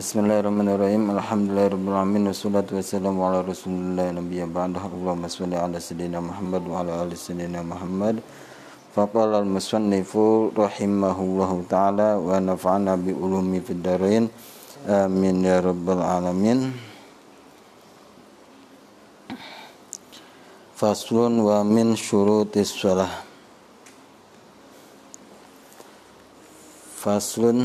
بسم الله الرحمن الرحيم الحمد لله رب العالمين والصلاة والسلام على رسول الله نبيا بعد اللهم صل على سيدنا محمد وعلى آل سيدنا محمد فقال المصنف رحمه الله تعالى ونفعنا بعلومه في الدارين آمين يا رب العالمين فصل ومن شروط الصلاة فصل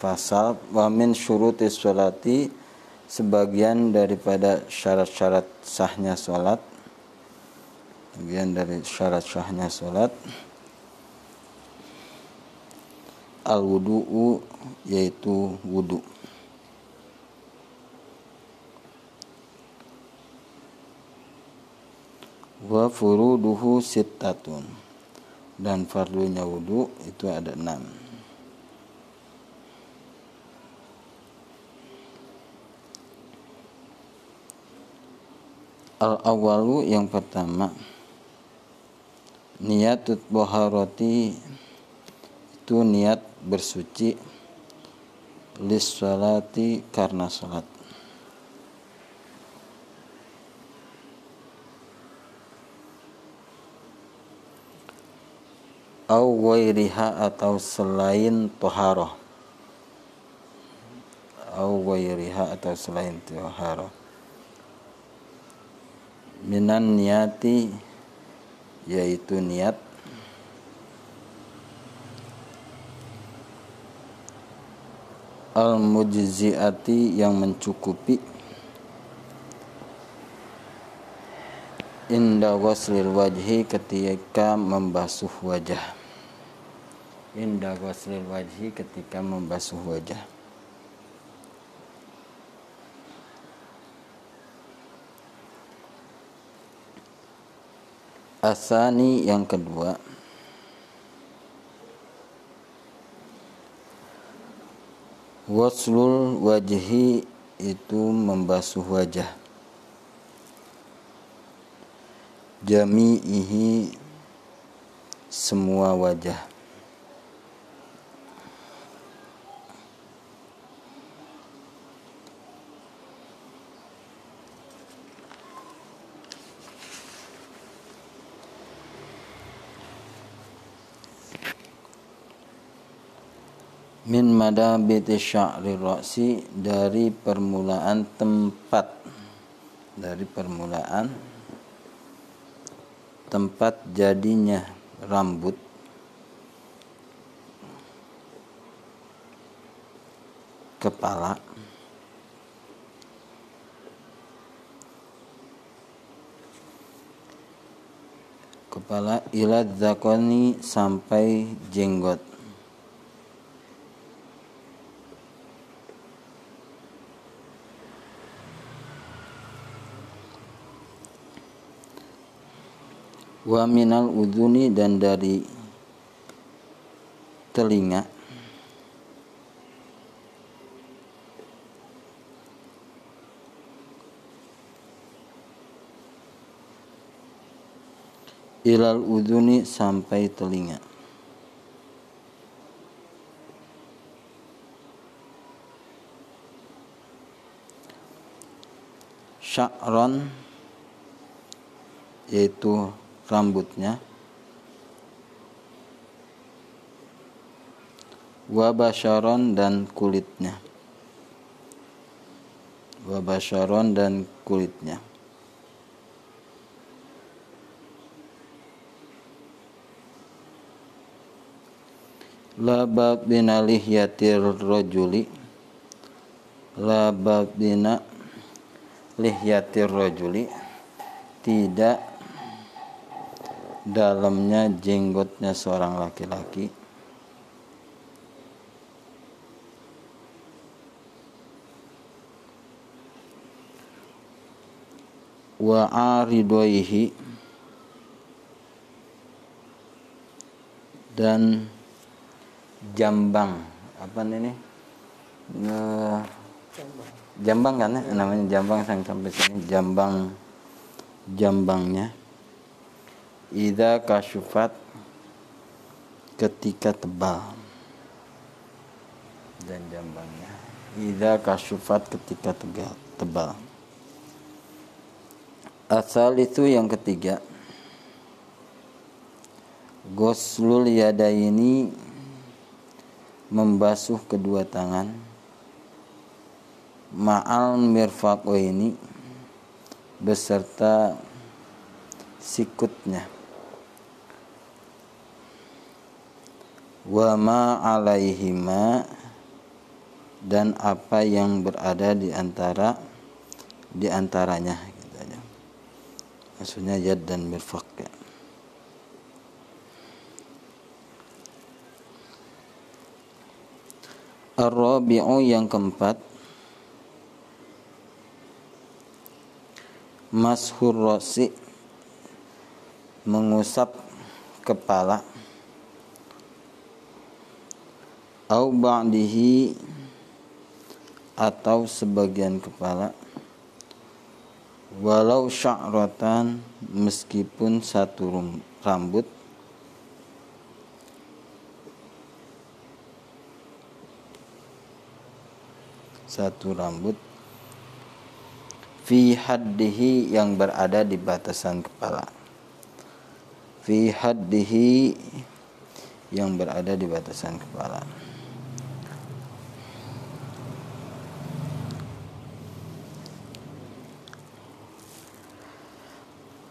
pasal wa min syurutis sholati sebagian daripada syarat-syarat sahnya sholat. Bagian dari syarat sahnya sholat. Al wudu'u yaitu wudu. Wa furuduhu sittatun. Dan fardunya wudu itu ada enam al awalu yang pertama. Niatut boharoti. Itu niat bersuci. Lis salati karena salat. Au wairiha atau selain toharoh. Au wairiha atau selain toharoh minan niati yaitu niat al mujziati yang mencukupi. Inda ghuslil wajhi ketika membasuh wajah. Inda ghuslil wajhi ketika membasuh wajah Asani yang kedua. Waslul wajhi itu membasuh wajah. Jami'ihi semua wajah min madabiti sya'ri ra'si dari permulaan tempat. Dari permulaan tempat jadinya rambut. Kepala. Kepala ila zakoni sampai jenggot wa minal udhuni dan dari telinga. Ilal udhuni sampai telinga. Sya'ron yaitu rambutnya. Wabasharon dan kulitnya. Wabasharon dan kulitnya. La babina lihyatir rajuli. La babina lihyatir rajuli. Tidak dalamnya jenggotnya seorang laki-laki. Wa aridoihi dan jambang. Apa ini? Jambang kan ya? Namanya jambang sampai sini jambang jambangnya Ida kasyufat ketika tebal dan jambangnya Ida kasyufat ketika tegal, tebal. Asal itu yang ketiga. Goslul ini membasuh kedua tangan. Ma'al mirfaqo ini beserta sikutnya. Wa ma alaihima dan apa yang berada di antara di antaranya maksudnya yad dan mirfaq ya. Ar-rabi'u yang keempat Mashur rosi Mengusap kepala Au ba'dihi Atau sebagian kepala. Walau sya'ratan meskipun satu rambut. Satu rambut. Fi haddihi yang berada di batasan kepala. Fi haddihi yang berada di batasan kepala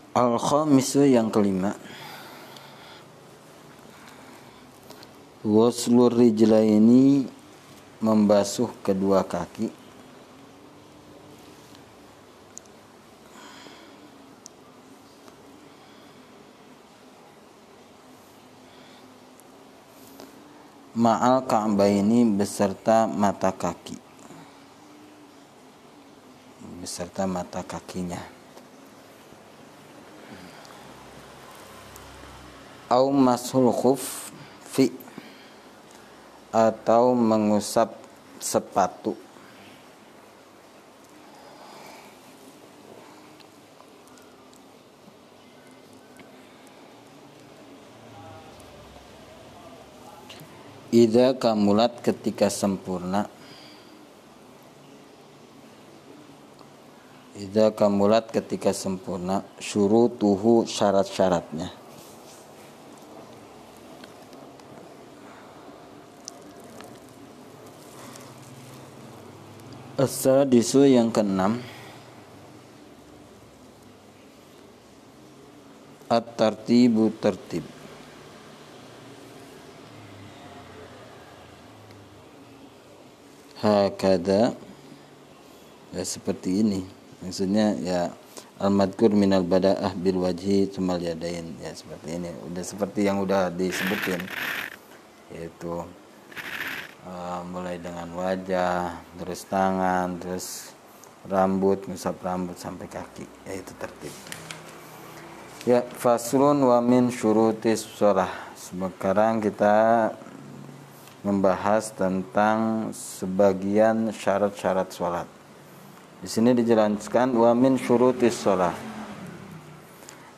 Al-khamisu yang kelima. Waslur ini membasuh kedua kaki. Ma'al Ka'bah ini beserta mata kaki. Beserta mata kakinya au masul khuf fi atau mengusap sepatu. Ida kamulat ketika sempurna. Ida kamulat ketika sempurna Syurutuhu syarat-syaratnya As-sadisu yang keenam. At-tartibu tertib Hakada. Ya seperti ini. Maksudnya ya Al-madkur minal bada'ah bil wajhi Tumal yadain. Ya seperti ini. Udah seperti yang udah disebutin. Yaitu uh, mulai dengan wajah terus tangan terus rambut ngusap rambut sampai kaki. Yaitu tertib. Ya faslun wa min syurutis sholah. Sekarang kita membahas tentang sebagian syarat-syarat sholat. Di sini dijelaskan wa min syurutis sholah.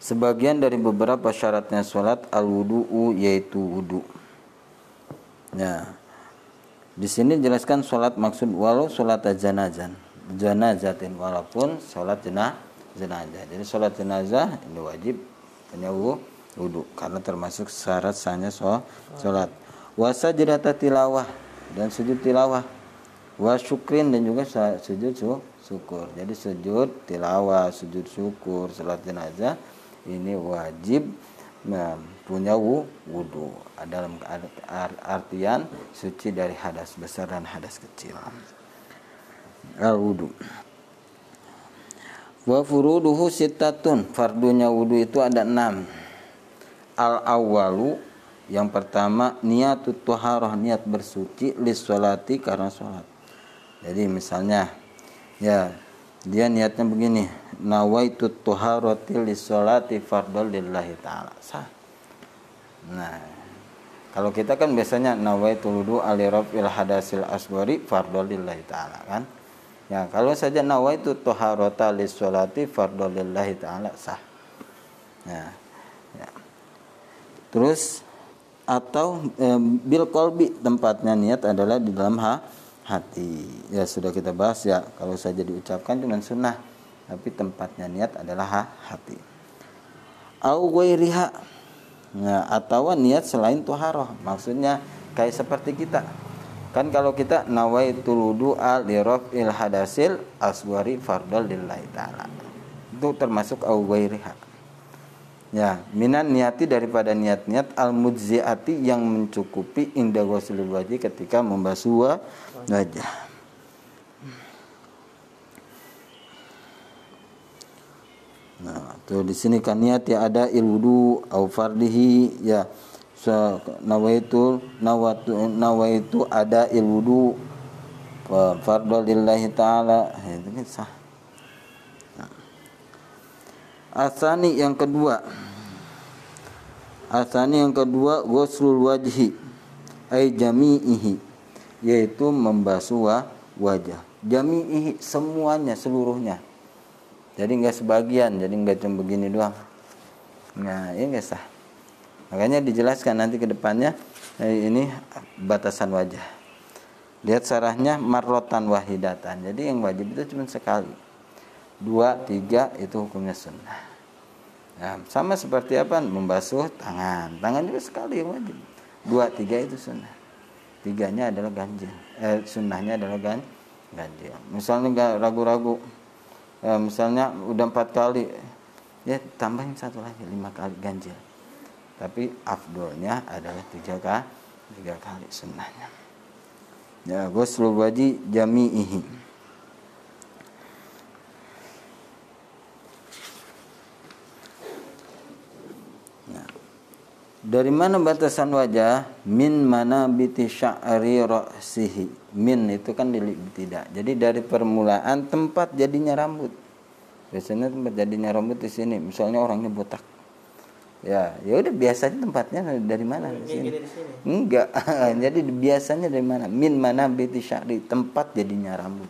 Sebagian dari beberapa syaratnya sholat al wudu'u yaitu wudu. Ya di sini jelaskan sholat maksud walau sholat janazah janazatin walaupun sholat jenah jenazah. Jadi sholat jenazah ini wajib punya wudhu karena termasuk syarat sahnya sholat. Wasa jedata tilawah dan sujud tilawah. Wa syukrin dan juga sujud syukur. Jadi sujud tilawah, sujud syukur, sholat jenazah ini wajib nah, punya wudhu dalam artian suci dari hadas besar dan hadas kecil. Al wudhu wa furuduhu sitatun fardunya wudhu itu ada enam. Al awalu yang pertama niat tuharah niat bersuci lis sholati karena sholat. Jadi misalnya ya dia niatnya begini. Nawaitu tuharati lisolati fardol lillahi ta'ala. Sah nah kalau kita kan biasanya nawaitu wudu alirafil hadasil aswari fardol lillahi ta'ala kan ya kalau saja nawaitu tuharata lisolati fardol lillahi ta'ala sah ya, ya. terus atau e, bil kolbi tempatnya niat adalah di dalam ha, hati. Ya sudah kita bahas ya kalau saja diucapkan cuma sunnah tapi tempatnya niat adalah hati. Au ghairiha. Nah, atau niat selain tuharoh. Maksudnya kayak seperti kita. Kan kalau kita nawaitul wudu'a li raf'il hadasil aswari fardal lillahi ta'ala. Itu termasuk au ghairiha. Ya, minan niati daripada niat-niat al mudziati yang mencukupi indah wajhi ketika membasuh wajah. Nah, tuh di sini kan niat ya ada ilwudu au fardihi ya so, nawaitu nawatu nawaitu ada ilwudu fardhu lillahi taala itu kan sah Asani yang kedua. Asani yang kedua ghuslul wajhi ay jami'ihi yaitu membasuh wajah. Jami'ihi semuanya seluruhnya. Jadi enggak sebagian, jadi enggak cuma begini doang. Nah, ini enggak sah. Makanya dijelaskan nanti ke depannya eh, ini batasan wajah. Lihat sarahnya marrotan wahidatan. Jadi yang wajib itu cuma sekali. Dua tiga itu hukumnya sunnah. Ya, sama seperti apa? Membasuh tangan. Tangan juga sekali yang wajib. Dua tiga itu sunnah. Tiganya adalah ganjil. Eh, sunnahnya adalah gan ganjil. Misalnya nggak ragu-ragu eh, misalnya udah empat kali ya tambahin satu lagi lima kali ganjil. Tapi afdolnya adalah tiga kali tiga kali sunnahnya. Ya ghusl wajib jami'ihi Dari mana batasan wajah? Min mana biti sya'ri ra'sihi. Min itu kan tidak. Jadi dari permulaan tempat jadinya rambut. Biasanya tempat jadinya rambut di sini. Misalnya orangnya botak. Ya, ya udah biasanya tempatnya dari mana di sini? Enggak. Jadi biasanya dari mana? Min mana biti sya'ri, tempat jadinya rambut.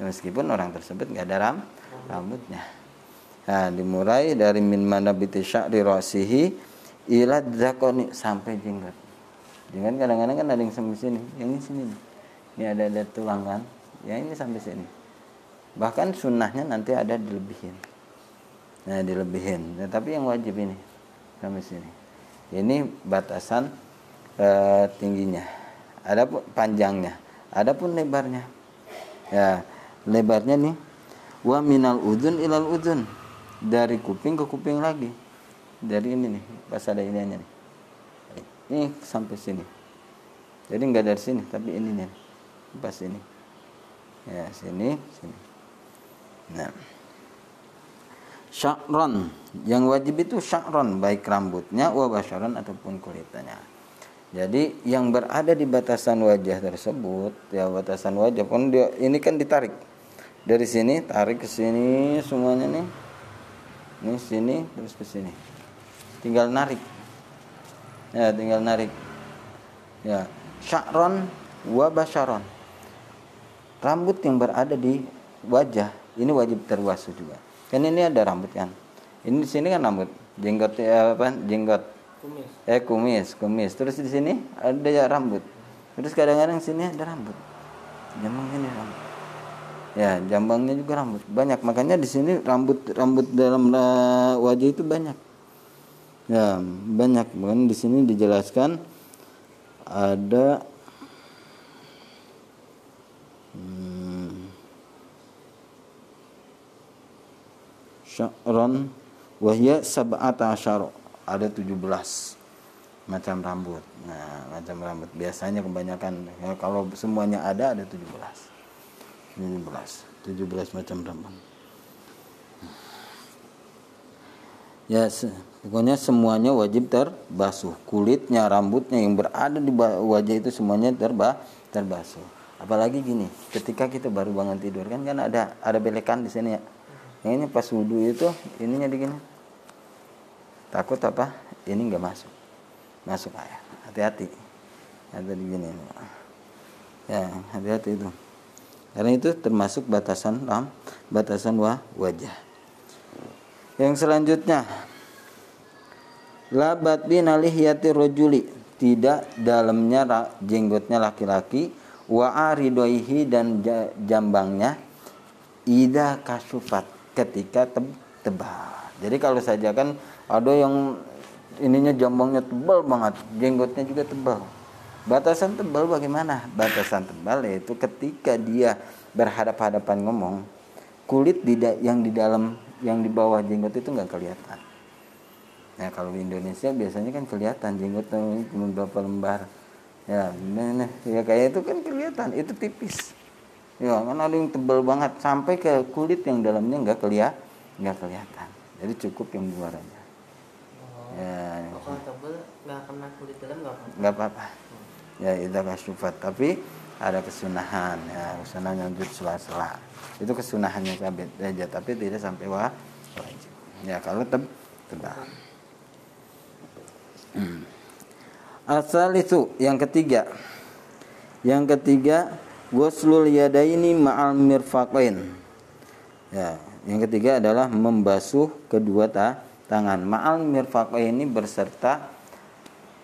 Ya, meskipun orang tersebut nggak ada ram, rambutnya. Nah, dimulai dari min mana biti sya'ri ra'sihi ila zakoni sampai jenggot. Jenggot kadang-kadang kan ada yang sampai sini yang ini sini ini ada ada tulang kan? Yang ini sampai sini. Bahkan sunnahnya nanti ada dilebihin. Nah dilebihin. Nah, tapi yang wajib ini sampai sini. Ini batasan eh, tingginya. Ada panjangnya. Ada pun lebarnya. Ya lebarnya nih wa minal udun ilal udun dari kuping ke kuping lagi dari ini nih pas ada ini nih. Ini sampai sini. Jadi nggak dari sini tapi ini nih. Pas ini. Ya sini sini. Nah. Syakron yang wajib itu syakron baik rambutnya wa basyaron ataupun kulitnya. Jadi yang berada di batasan wajah tersebut ya batasan wajah pun dia ini kan ditarik. Dari sini tarik ke sini semuanya nih. Ini sini terus ke sini tinggal narik. Ya tinggal narik. Ya. Sya'ron wa basyaron. Rambut yang berada di wajah ini wajib terwasuh juga. Kan ini ada rambut kan? Ini di sini kan rambut. Jenggot ya apa? Jenggot. Kumis. Eh kumis kumis. Terus di sini ada ya rambut. Terus kadang-kadang sini ada rambut. Jambang ini rambut. Ya jambangnya juga rambut. Banyak. Makanya di sini rambut rambut dalam wajah itu banyak Ya, banyak. Bahkan di sini dijelaskan ada hmm, sya'ran wahya sab'ata asyara. Ada 17 macam rambut. Nah, macam rambut biasanya kebanyakan ya, kalau semuanya ada ada 17. 17. 17 macam rambut. Ya, Pokoknya semuanya wajib terbasuh. Kulitnya, rambutnya yang berada di wajah itu semuanya terba terbasuh. Apalagi gini, ketika kita baru bangun tidur kan kan ada ada belekan di sini ya. Yang ini pas wudhu itu ininya begini. Takut apa? Ini nggak masuk. Masuk ayah. Hati-hati. Ada di gini. Ya, hati-hati itu. Karena itu termasuk batasan ram, batasan wah, wajah. Yang selanjutnya. Labat bin alihyati rojuli. Tidak dalamnya jenggotnya laki-laki. Wa aridoihi dan jambangnya. Ida kasufat. Ketika tebal. Jadi kalau saja kan ada yang ininya jambangnya tebal banget. Jenggotnya juga tebal. Batasan tebal bagaimana? Batasan tebal yaitu ketika dia berhadap-hadapan ngomong kulit di yang di dalam yang di bawah jenggot itu nggak kelihatan. Ya kalau di Indonesia biasanya kan kelihatan jenggot cuma berapa lembar. Ya nah, ya kayak itu kan kelihatan itu tipis. Ya kan ada yang tebal banget sampai ke kulit yang dalamnya nggak kelihatan nggak kelihatan. Jadi cukup yang luarnya oh. ya. Kalau tebal nggak kena kulit dalam nggak apa nggak apa-apa. Ya itu kasyufat tapi ada kesunahan ya kesunahan yang sela-sela itu kesunahannya sabit aja tapi tidak sampai wajib ya kalau teb tebal hmm. Asal itu yang ketiga. Yang ketiga ghuslul yadaini ma'al mirfaqain. Ya, yang ketiga adalah membasuh kedua ta tangan ma'al mirfaqain ini berserta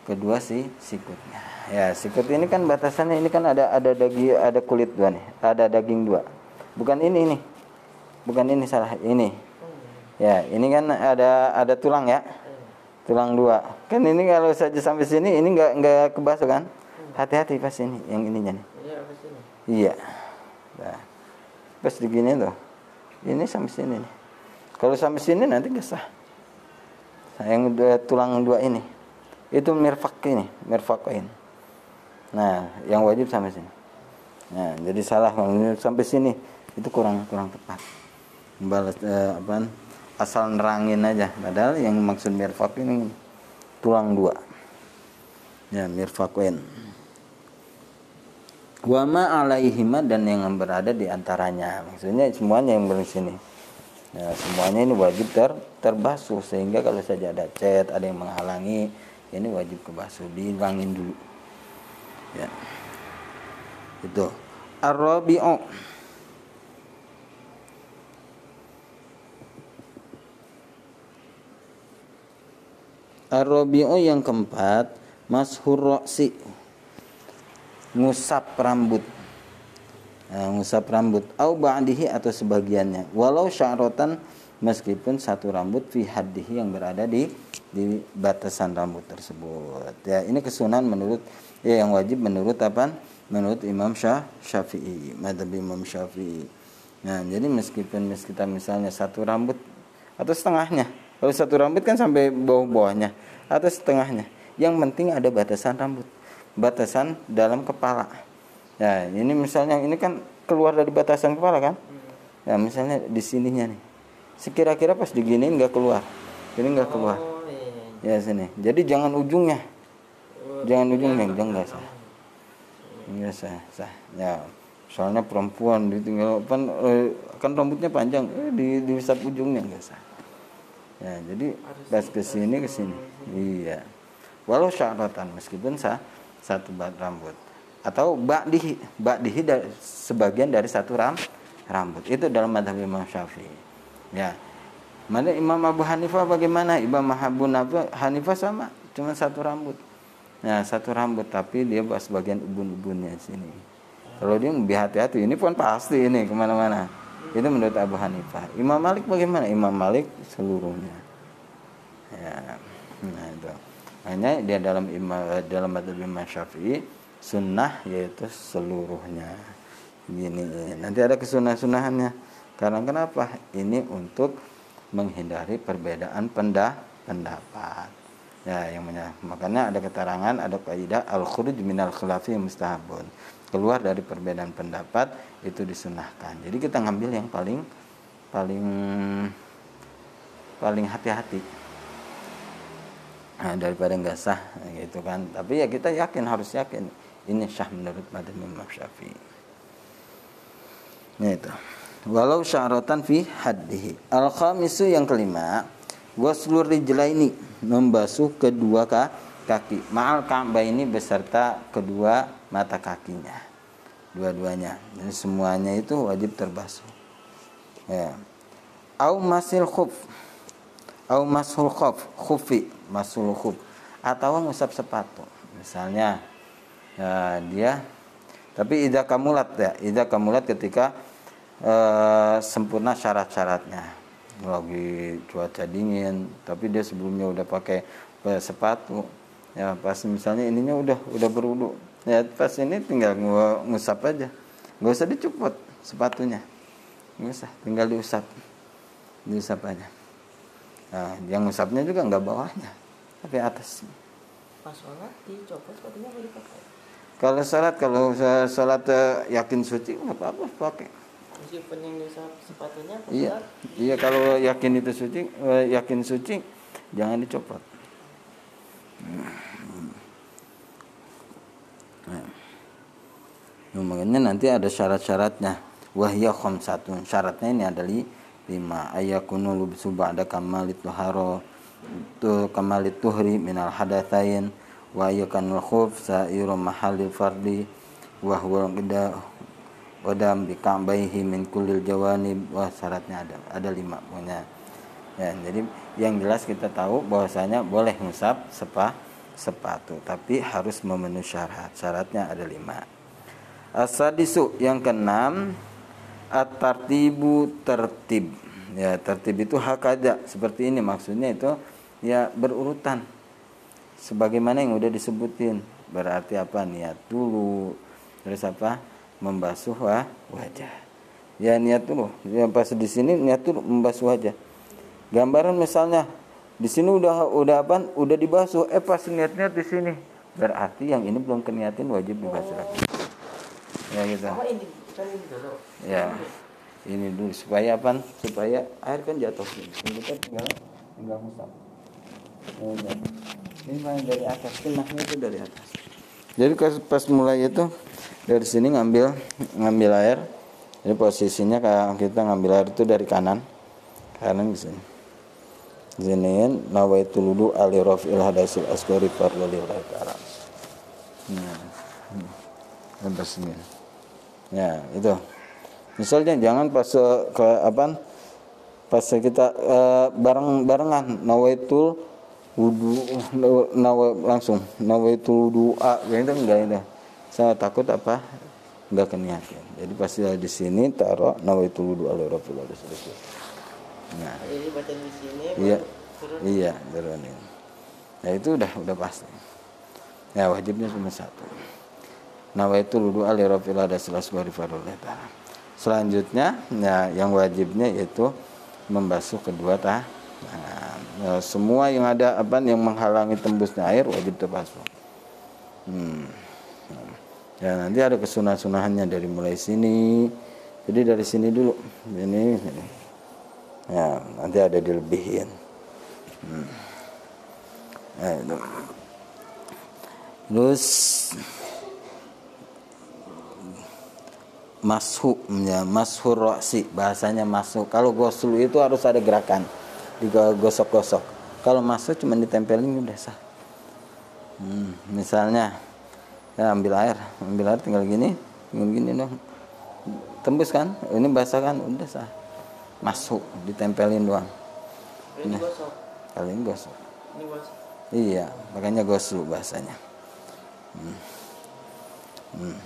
kedua si sikutnya. Ya, sikut ini kan batasannya ini kan ada ada daging ada kulit dua nih, ada daging dua. Bukan ini nih. Bukan ini salah, ini. Ya, ini kan ada ada tulang ya. Tulang dua. Kan ini kalau saja sampai sini ini nggak nggak kebasuh kan? Hati-hati pas ini yang ininya nih. Iya nah, pas begini tuh ini sampai sini nih. Kalau sampai sini nanti nggak sah. Nah, yang dua, tulang dua ini itu mirfak ini mirfakoin nah yang wajib sampai sini. Nah jadi salah kalau sampai sini itu kurang kurang tepat. Balas eh, apa asal nerangin aja. Padahal yang maksud mirfak ini tulang dua. Ya mirfakuen wama alaihima dan yang berada di antaranya. Maksudnya semuanya yang berada sini. Ya, semuanya ini wajib ter terbasuh. Sehingga kalau saja ada cat ada yang menghalangi ini wajib kebasuh dihilangin dulu. Ya. Itu. Arabi'u Ar-rabi'u yang keempat mashur roksi. Ngusap rambut. Nah, ngusap rambut. Au ba'dihi atau sebagiannya. Walau sya'rotan meskipun satu rambut fi haddihi yang berada di di batasan rambut tersebut ya ini kesunan menurut ya yang wajib menurut apa menurut Imam Syah Syafi'i madhab Imam Syafi'i nah jadi meskipun kita misalnya satu rambut atau setengahnya kalau satu rambut kan sampai bawah-bawahnya atau setengahnya. Yang penting ada batasan rambut, batasan dalam kepala. Ya, ini misalnya ini kan keluar dari batasan kepala kan? Ya, misalnya di sininya nih. Sekira-kira pas diginiin nggak keluar. Ini nggak keluar. Oh. Ya sini. Jadi jangan ujungnya. Jangan ujungnya, jangan nggak sah. Nggak sah, sah. Ya, soalnya perempuan ditinggal kan, kan rambutnya panjang, eh, di di ujungnya nggak sah ya jadi pas ke sini ke sini iya walau syaratan meskipun sah satu bat rambut atau bak dihi bak dihi dari, sebagian dari satu ram rambut itu dalam madhab Imam Syafi'i ya mana Imam Abu Hanifah bagaimana Imam Abu Hanifah sama cuma satu rambut ya satu rambut tapi dia bahas bagian ubun-ubunnya sini kalau dia lebih hati-hati ini pun pasti ini ke mana-mana itu menurut Abu Hanifah. Imam Malik bagaimana? Imam Malik seluruhnya. Ya, nah itu. Hanya dia dalam imam dalam madhab Imam Syafi'i sunnah yaitu seluruhnya. Gini, nanti ada kesunah-sunahannya. Karena kenapa? Ini untuk menghindari perbedaan pendah pendapat. Ya, yang makanya ada keterangan, ada kaidah al-khuruj minal khilafi mustahabun. Keluar dari perbedaan pendapat itu disunahkan. Jadi kita ngambil yang paling paling paling hati-hati. Nah, daripada nggak sah gitu kan. Tapi ya kita yakin harus yakin. Ini syah menurut madhab Imam Syafi'i. Ini itu walau syaratan fi haddihi. Al khamisu yang kelima waslur rijlaini membasuh kedua kaki. Ma'al ini beserta kedua mata kakinya. Dua-duanya. Jadi semuanya itu wajib terbasuh. Ya. Au masil khuf. Au masul khuf. Khufi masul khuf. Atau ngusap sepatu. Misalnya ya, dia. Tapi ida kamulat ya, ida kamulat ketika eh, sempurna syarat-syaratnya. Lagi cuaca dingin, tapi dia sebelumnya udah pakai eh, sepatu. Ya pas misalnya ininya udah udah berwudu. Ya pas ini tinggal ngu- ngusap aja. Nggak usah dicopot sepatunya. Nggak usah, tinggal diusap. Diusap aja. Nah, yang ngusapnya juga nggak bawahnya, tapi atas. Pas sholat dicopot sepatunya apa dipakai? Kalau sholat, kalau sholat eh, yakin suci nggak apa-apa pakai. Meskipun yang diusap sepatunya Iya, iya kalau yakin itu suci, eh, yakin suci jangan dicopot. Nah, makanya nanti ada syarat-syaratnya. Wahya khamsatun. Syaratnya ini ada li, lima. Ayakunu lubsu ba'da kamalit tuharo. Tu kamalit tuhri minal hadatsain. Wa ayakanul khuf sa'iru mahalil fardi. Wa huwa wadam bi ka'baihi min kullil jawanib. Wah syaratnya ada. Ada lima pokoknya. Ya, jadi yang jelas kita tahu bahwasanya boleh ngusap sepa sepatu, tapi harus memenuhi syarat. Syaratnya ada lima. Asadisu yang keenam at-tartibu tertib. Ya, tertib itu hakada seperti ini maksudnya itu ya berurutan. Sebagaimana yang udah disebutin. Berarti apa? Niat dulu. Terus apa? Membasuh wah, wajah. Ya niat dulu. Ya pas di sini niat dulu membasuh wajah. Gambaran misalnya di sini udah udah apa? Udah dibasuh. Eh pas niat-niat di sini. Berarti yang ini belum keniatin wajib dibasuh lagi. Ya gitu. Oh ini kan ini. Ya. Ini dulu supaya apa? Supaya air kan jatuh sini. Kita tinggal tinggal musap. Ya udah. Ini main dari atas, kenahnya itu dari atas. Jadi pas mulai itu dari sini ngambil ngambil air. Jadi posisinya kayak kita ngambil air itu dari kanan. Kanan di sini. Zinin nawaitu wudu ali rafil hadasil asgari fardalillahi ta'ala. Nah. Hmm. Sampai sini. Ya, itu. Misalnya jangan pas ke apa? Pas kita eh, bareng-barengan nawaitul wudu nawa langsung nawaitul wudu'a gitu enggak itu. Saya takut apa? Enggak keniatan. Jadi pasti di sini taruh nawaitul wudu ala alamin. Nah, Jadi baca di sini iya. turun. Iya, turunin. Ya itu udah udah pasti. Ya wajibnya cuma satu. Nawaitul wudu fardhu ta'ala. Selanjutnya ya yang wajibnya yaitu membasuh kedua tangan. Ya, semua yang ada apa yang menghalangi tembusnya air wajib terbasuh. Hmm. Ya nanti ada kesunah-sunahannya dari mulai sini. Jadi dari sini dulu. Ini, ini. Ya, nanti ada dilebihin. Hmm. Ya, itu. Terus mashu ya mashur roksi bahasanya masuk kalau goslu itu harus ada gerakan digosok-gosok kalau masuk cuma ditempelin udah sah hmm, misalnya ya ambil air ambil air tinggal gini tinggal gini dong. Tembus kan? Ini basah kan? Udah sah. Masuk ditempelin doang. Ini gosok. kali ini gosok. Ini gosok. iya makanya goslu bahasanya hmm. Hmm.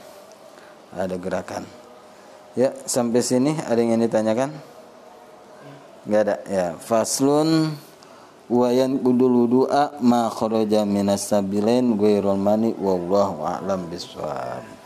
ada gerakan. Ya sampai sini ada yang ingin ditanyakan? Nggak ada. Ya faslun wayan kudul wudu'a ma kharaja minas sabilain ghairul mani wallahu a'lam bisawab